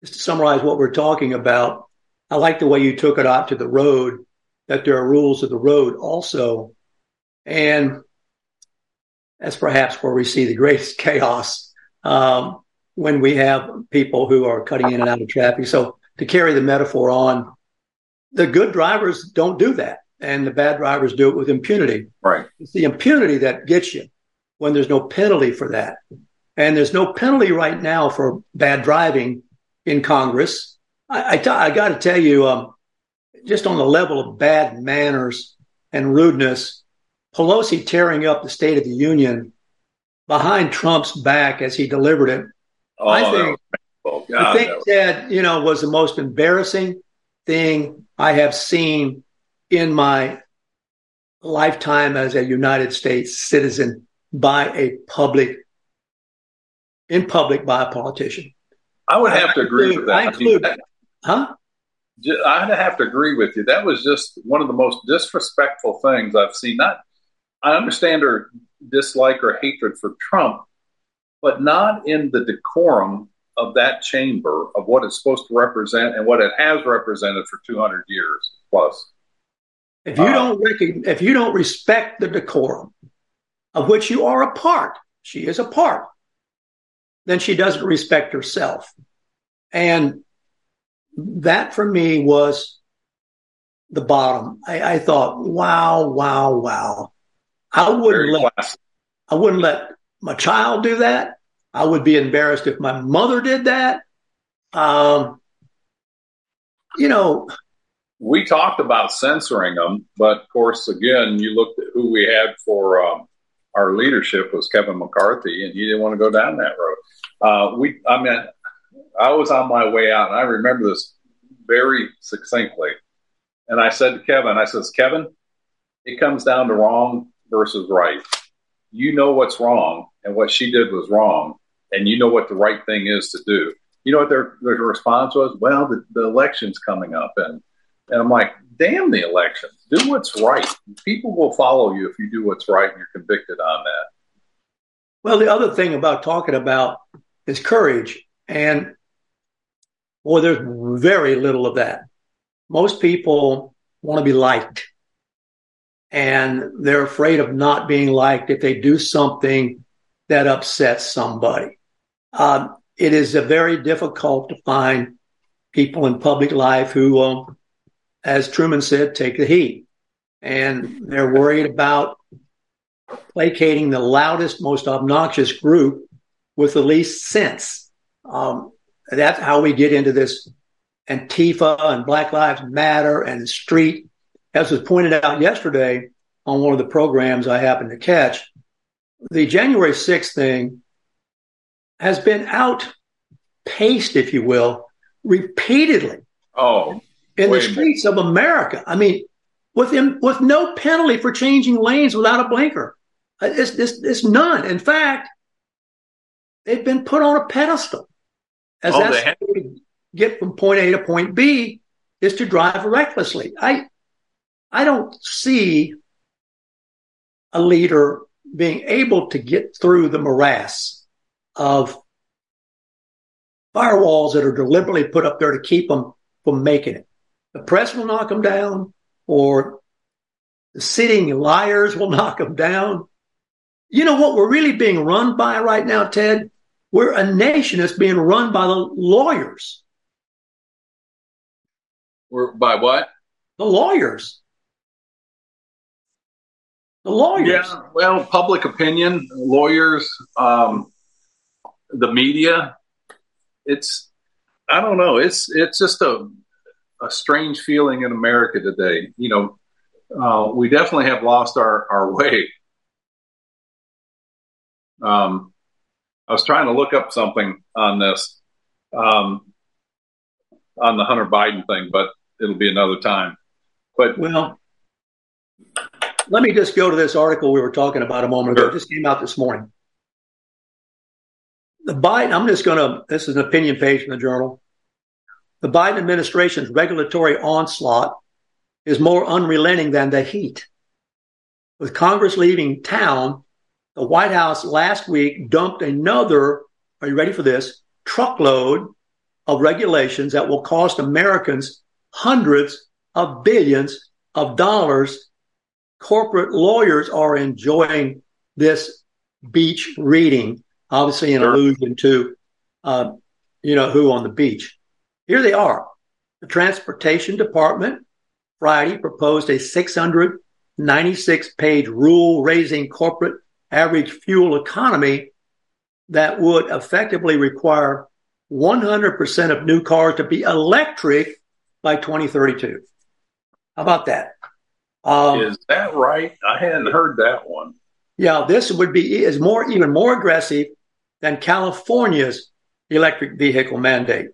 just to summarize what we're talking about, I like the way you took it out to the road, that there are rules of the road also. And that's perhaps where we see the greatest chaos um, when we have people who are cutting in and out of traffic. So to carry the metaphor on, the good drivers don't do that, and the bad drivers do it with impunity.
Right.
It's the impunity that gets you when there's no penalty for that. And there's no penalty right now for bad driving in Congress. I, I, t- I got to tell you, um, just on the level of bad manners and rudeness, Pelosi tearing up the State of the Union behind Trump's back as he delivered it.
Oh,
I think,
oh, God,
I think that, you know, was the most embarrassing thing I have seen in my lifetime as a United States citizen by a public, in public by a politician.
I would have I to agree with that.
I include, huh?
I'd have to agree with you. That was just one of the most disrespectful things I've seen. Not, I understand her dislike or hatred for Trump, but not in the decorum of that chamber of what it's supposed to represent and what it has represented for 200 years plus.
If you uh, don't recognize, if you don't respect the decorum of which you are a part, she is a part, then she doesn't respect herself. And that for me was the bottom. I, I thought, wow, wow, wow. I wouldn't let I wouldn't let my child do that. I would be embarrassed if my mother did that. Um, you know,
we talked about censoring them, but of course, again, you looked at who we had for um, our leadership was Kevin McCarthy, and he didn't want to go down that road. Uh, we, I mean, I was on my way out, and I remember this very succinctly. And I said to Kevin, I says, Kevin, it comes down to wrong versus right. You know what's wrong, and what she did was wrong, and you know what the right thing is to do. You know what their, their response was? Well, the, the election's coming up, and And I'm like, damn the election. Do what's right. People will follow you if you do what's right and you're convicted on that.
Well, the other thing about talking about is courage. And boy, there's very little of that. Most people want to be liked and they're afraid of not being liked if they do something that upsets somebody. Um, it is very difficult to find people in public life who, um, as Truman said, take the heat. And they're worried about placating the loudest, most obnoxious group with the least sense. Um, that's how we get into this Antifa and Black Lives Matter and street. As was pointed out yesterday on one of the programs I happened to catch, the January 6th thing has been outpaced, if you will, repeatedly.
Oh,
in the streets of America. I mean, with him, with no penalty for changing lanes without a blinker. Uh, it's, it's, it's none. In fact, they've been put on a pedestal as
Oh,
that's to get from point A to point B is to drive recklessly. I I don't see a leader being able to get through the morass of firewalls that are deliberately put up there to keep them from making it. The press will knock them down, or the sitting liars will knock them down. You know what we're really being run by right now, Ted? We're a nation that's being run by the lawyers.
Or by what?
The lawyers. The lawyers.
Yeah, well, public opinion, lawyers, um, the media. It's, I don't know. It's it's just a a strange feeling in America today. You know, uh, we definitely have lost our our way. Um, I was trying to look up something on this, um, on the Hunter Biden thing, but it'll be another time. But
well, let me just go to this article we were talking about a moment ago. It just came out this morning. The Biden, I'm just going to, this is an opinion page from the journal. The Biden administration's regulatory onslaught is more unrelenting than the heat. With Congress leaving town, the White House last week dumped another, are you ready for this? Truckload of regulations that will cost Americans hundreds of billions of dollars. Corporate lawyers are enjoying this beach reading, obviously an allusion to, uh, you know, who on the beach. Here they are. The Transportation Department Friday proposed a 696 page rule raising corporate average fuel economy that would effectively require 100% of new cars to be electric by 2032. How about that? Um,
is that right? I hadn't heard that one.
yeah, this would be is more even more aggressive than California's electric vehicle mandate,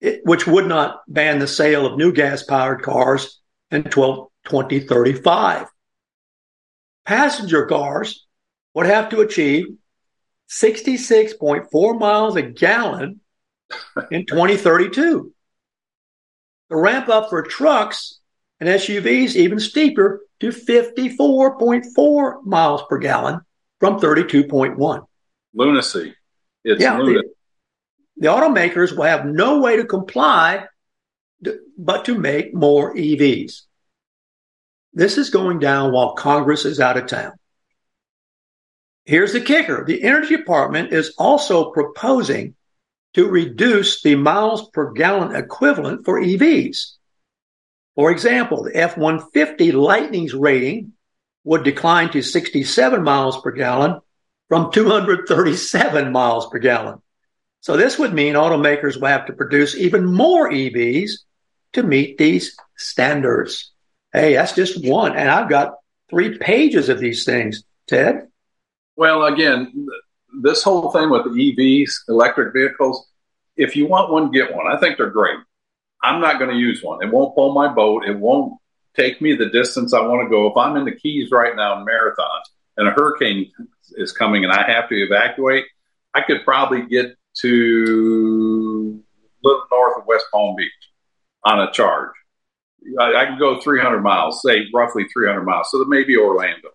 it, which would not ban the sale of new gas powered cars until 2035. Passenger cars would have to achieve 66.4 miles a gallon in 2032. The ramp up for trucks and SUVs even steeper to 54.4 miles per gallon from 32.1.
Lunacy. It's
Yeah,
lunacy.
The automakers will have no way to comply but to make more EVs. This is going down while Congress is out of town. Here's the kicker. The Energy Department is also proposing to reduce the miles per gallon equivalent for EVs. For example, the F-150 Lightning's rating would decline to 67 miles per gallon from 237 miles per gallon. So this would mean automakers will have to produce even more EVs to meet these standards. Hey, that's just one. And I've got three pages of these things, Ted.
Well, again, this whole thing with the EVs, electric vehicles, if you want one, get one. I think they're great. I'm not going to use one. It won't pull my boat. It won't take me the distance I want to go. If I'm in the Keys right now in marathons and a hurricane is coming and I have to evacuate, I could probably get to a little north of West Palm Beach on a charge. I, I could go 300 miles, say roughly 300 miles. So that may be Orlando.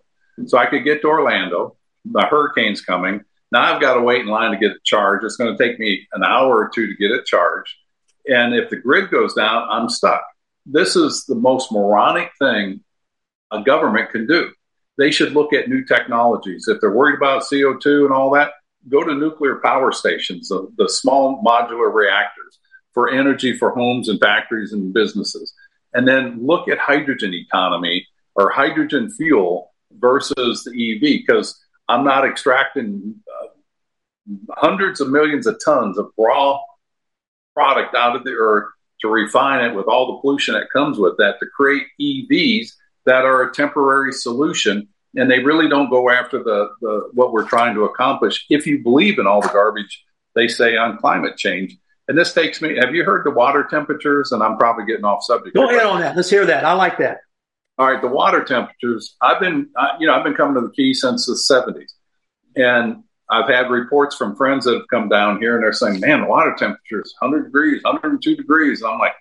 So I could get to Orlando. The hurricane's coming. Now I've got to wait in line to get a charge. It's going to take me an hour or two to get it charged. And if the grid goes down, I'm stuck. This is the most moronic thing a government can do. They should look at new technologies. If they're worried about CO2 and all that, go to nuclear power stations, the, the small modular reactors for energy for homes and factories and businesses. And then look at hydrogen economy or hydrogen fuel versus the EV because I'm not extracting uh, hundreds of millions of tons of raw product out of the earth to refine it with all the pollution that comes with that to create EVs that are a temporary solution and they really don't go after the, the what we're trying to accomplish. If you believe in all the garbage they say on climate change and this takes me have you heard the water temperatures? And i'm probably getting off subject
go ahead on that. Let's hear that. I like that.
All right the water temperatures i've been you know i've been coming to the key since the 70s and i've had reports from friends that have come down here and they're saying man the water temperature is 100 degrees 102 degrees i'm like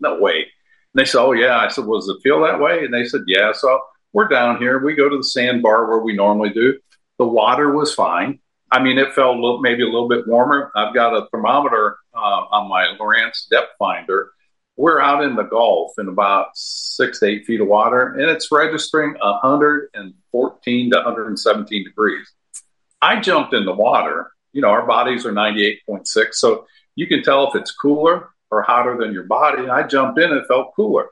no way and they said oh yeah i said well, does it feel that way and they said yeah so we're down here. We go to the sandbar where we normally do. The water was fine. I mean, it felt a little, maybe a little bit warmer. I've got a thermometer uh, on my Lowrance depth finder. We're out in the Gulf in about six to eight feet of water, and it's registering 114 to 117 degrees. I jumped in the water. You know, our bodies are 98.6, so you can tell if it's cooler or hotter than your body. I jumped in, and it felt cooler.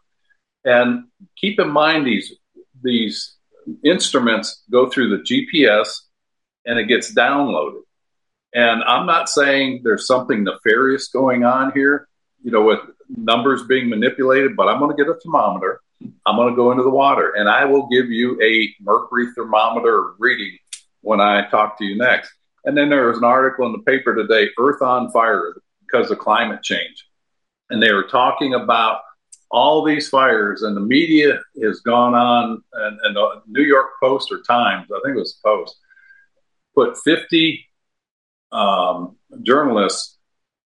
And keep in mind these these instruments go through the GPS and it gets downloaded. And I'm not saying there's something nefarious going on here, you know, with numbers being manipulated, but I'm going to get a thermometer. I'm going to go into the water and I will give you a mercury thermometer reading when I talk to you next. And then there was an article in the paper today, Earth on Fire because of climate change. And they were talking about all these fires, and the media has gone on, and, and the New York Post or Times, I think it was Post, put 50 um, journalists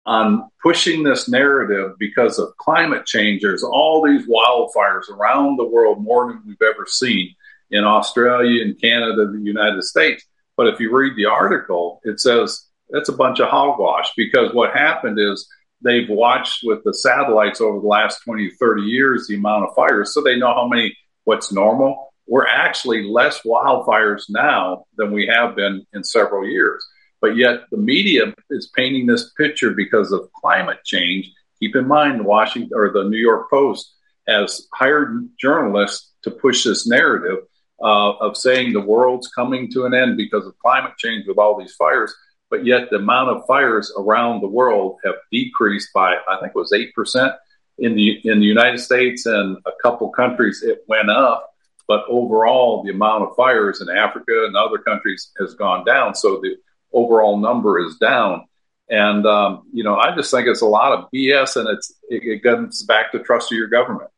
on pushing this narrative because of climate change. There's all these wildfires around the world, more than we've ever seen in Australia and Canada, the United States. But if you read the article, it says it's a bunch of hogwash because what happened is they've watched with the satellites over the last 20 30 years the amount of fires so they know how many what's normal. We're actually less wildfires now than we have been in several years. But yet the media is painting this picture because of climate change. Keep in mind the washington or the new york post has hired journalists to push this narrative uh, of saying the world's coming to an end because of climate change with all these fires but yet the amount of fires around the world have decreased by I think it was eight percent in the in the United States and a couple countries it went up, but overall the amount of fires in Africa and other countries has gone down. So the overall number is down. And um, you know, I just think it's a lot of BS, and it's it, it comes back to trust of your government.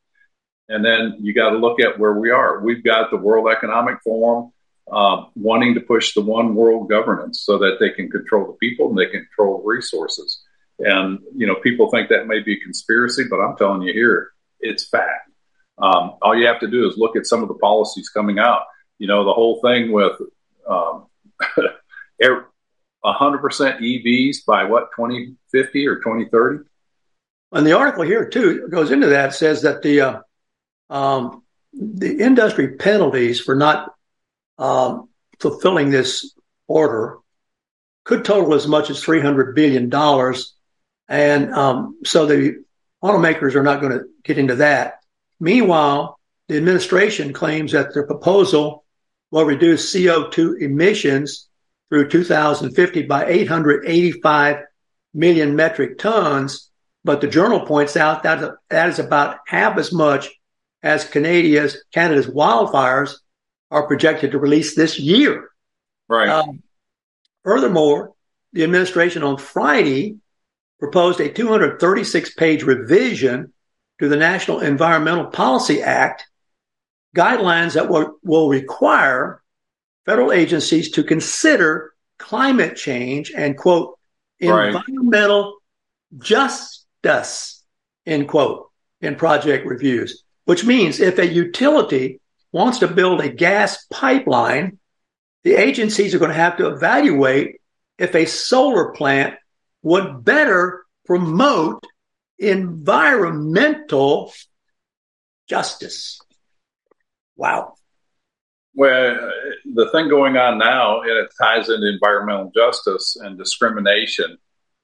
And then you got to look at where we are. We've got the World Economic Forum uh, wanting to push the one world governance so that they can control the people and they can control resources. And, you know, people think that may be a conspiracy, but I'm telling you here, it's fact. Um, all you have to do is look at some of the policies coming out. You know, the whole thing with um, 100% EVs by what, 2050 or 2030?
And the article here, too, goes into that, says that the, uh, um, the industry penalties for not um, fulfilling this order could total as much as $300 billion. And um, so the automakers are not going to get into that. Meanwhile, the administration claims that their proposal will reduce CO2 emissions through 2050 by 885 million metric tons. But the journal points out that that is about half as much as Canada's, Canada's wildfires are projected to release this year.
Right. Um,
furthermore, the administration on Friday proposed a 236 page revision to the National Environmental Policy Act, guidelines that will, will require federal agencies to consider climate change and quote, right. environmental justice, end quote, in project reviews. Which means if a utility wants to build a gas pipeline, the agencies are going to have to evaluate if a solar plant would better promote environmental justice. Wow.
Well, the thing going on now, and it ties into environmental justice and discrimination.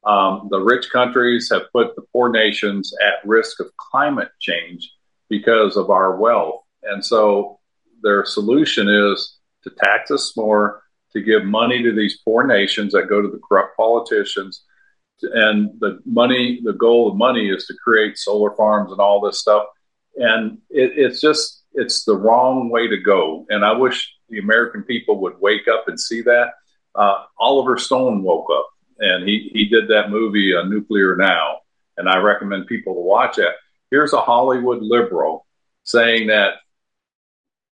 Um, the rich countries have put the poor nations at risk of climate change because of our wealth. And so their solution is to tax us more, to give money to these poor nations that go to the corrupt politicians. And the money, the goal of money is to create solar farms and all this stuff. And it, it's just, it's the wrong way to go. And I wish the American people would wake up and see that. Uh, Oliver Stone woke up and he, he did that movie, uh, Nuclear Now. And I recommend people to watch that. Here's a Hollywood liberal saying that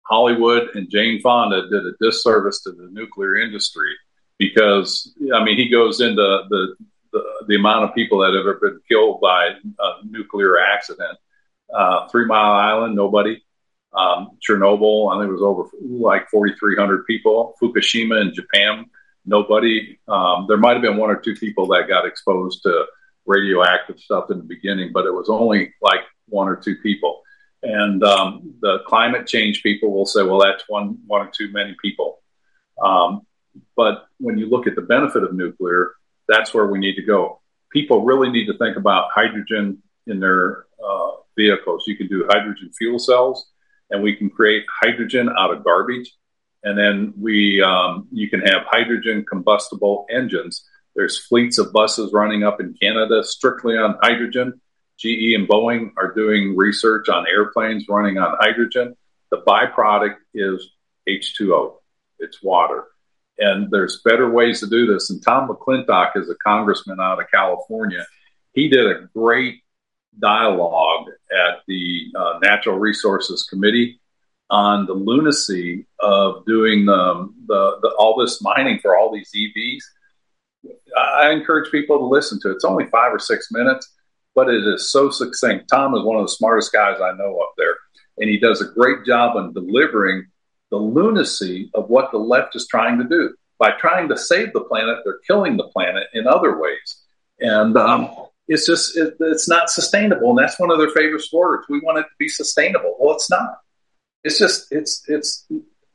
Hollywood and Jane Fonda did a disservice to the nuclear industry because, I mean, he goes into the, the, the amount of people that have ever been killed by a nuclear accident. Uh, Three Mile Island, nobody. Um, Chernobyl, I think it was over like 4,300 people. Fukushima in Japan, nobody. Um, there might have been one or two people that got exposed to radioactive stuff in the beginning, but it was only like one or two people. And um, the climate change people will say, well, that's one, one or too many people. Um, but when you look at the benefit of nuclear, that's where we need to go. People really need to think about hydrogen in their uh, vehicles. You can do hydrogen fuel cells, and we can create hydrogen out of garbage. And then we, um, you can have hydrogen combustible engines. There's fleets of buses running up in Canada strictly on hydrogen GE and Boeing are doing research on airplanes running on hydrogen. The byproduct is H2O, it's water. And there's better ways to do this. And Tom McClintock is a congressman out of California. He did a great dialogue at the uh, Natural Resources Committee on the lunacy of doing the, the, the, all this mining for all these EVs. I encourage people to listen to it. It's only five or six minutes but it is so succinct. Tom is one of the smartest guys I know up there, and he does a great job on delivering the lunacy of what the left is trying to do. By trying to save the planet, they're killing the planet in other ways. And um, it's just, it, it's not sustainable. And that's one of their favorite words. We want it to be sustainable. Well, it's not. It's just, it's, it's,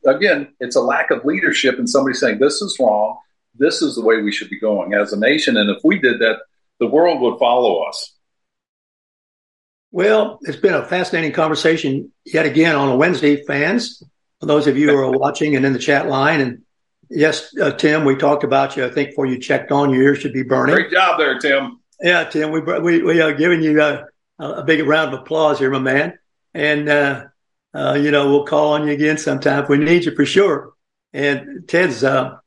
again, it's a lack of leadership and somebody saying, this is wrong. This is the way we should be going as a nation. And if we did that, the world would follow us.
Well, it's been a fascinating conversation yet again on a Wednesday, fans. For those of you who are watching and in the chat line, and yes, uh, Tim, we talked about you. I think before you checked on, your ears should be burning.
Great job there, Tim.
Yeah, Tim, we we we are giving you a, a big round of applause here, my man. And uh, uh, you know, we'll call on you again sometime if we need you for sure. And Ted's, uh,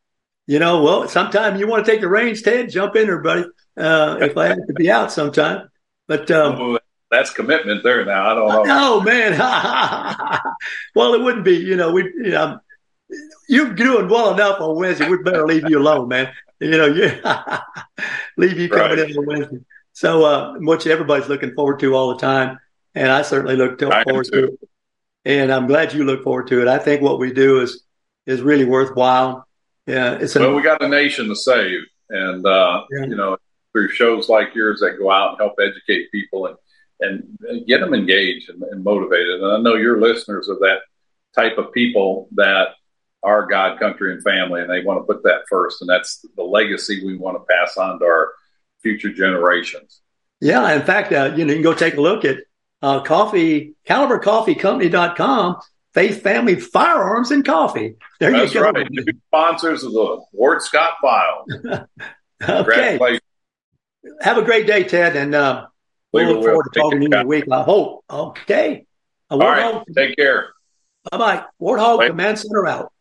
you know, well, sometime you want to take the reins, Ted, jump in there, buddy. Uh, if I have to be out sometime, but um,
that's commitment there now. I don't know.
Oh man. well, it wouldn't be, you know, we, you know, you're doing well enough on Wednesday. We'd better leave you alone, man. You know, you leave you coming right. in on Wednesday. So, uh, which everybody's looking forward to all the time. And I certainly look forward to it. And I'm glad you look forward to it. I think what we do is, is really worthwhile. Yeah. It's
well, we got a nation to save. And, uh, yeah. you know, through shows like yours that go out and help educate people and, and get them engaged and, and motivated. And I know your listeners are that type of people that are God, country, and family, and they want to put that first. And that's the legacy we want to pass on to our future generations.
Yeah. In fact, uh, you know, you can go take a look at uh, coffee, calibercoffeecompany.com, faith, family, firearms, and coffee.
There that's you go. right. Sponsors of the Ward Scott File.
okay. Have a great day, Ted. And, uh, we look forward to talking to you in a week. I hope. Okay.
All right. Take care.
Bye bye. Warthog Command Center out.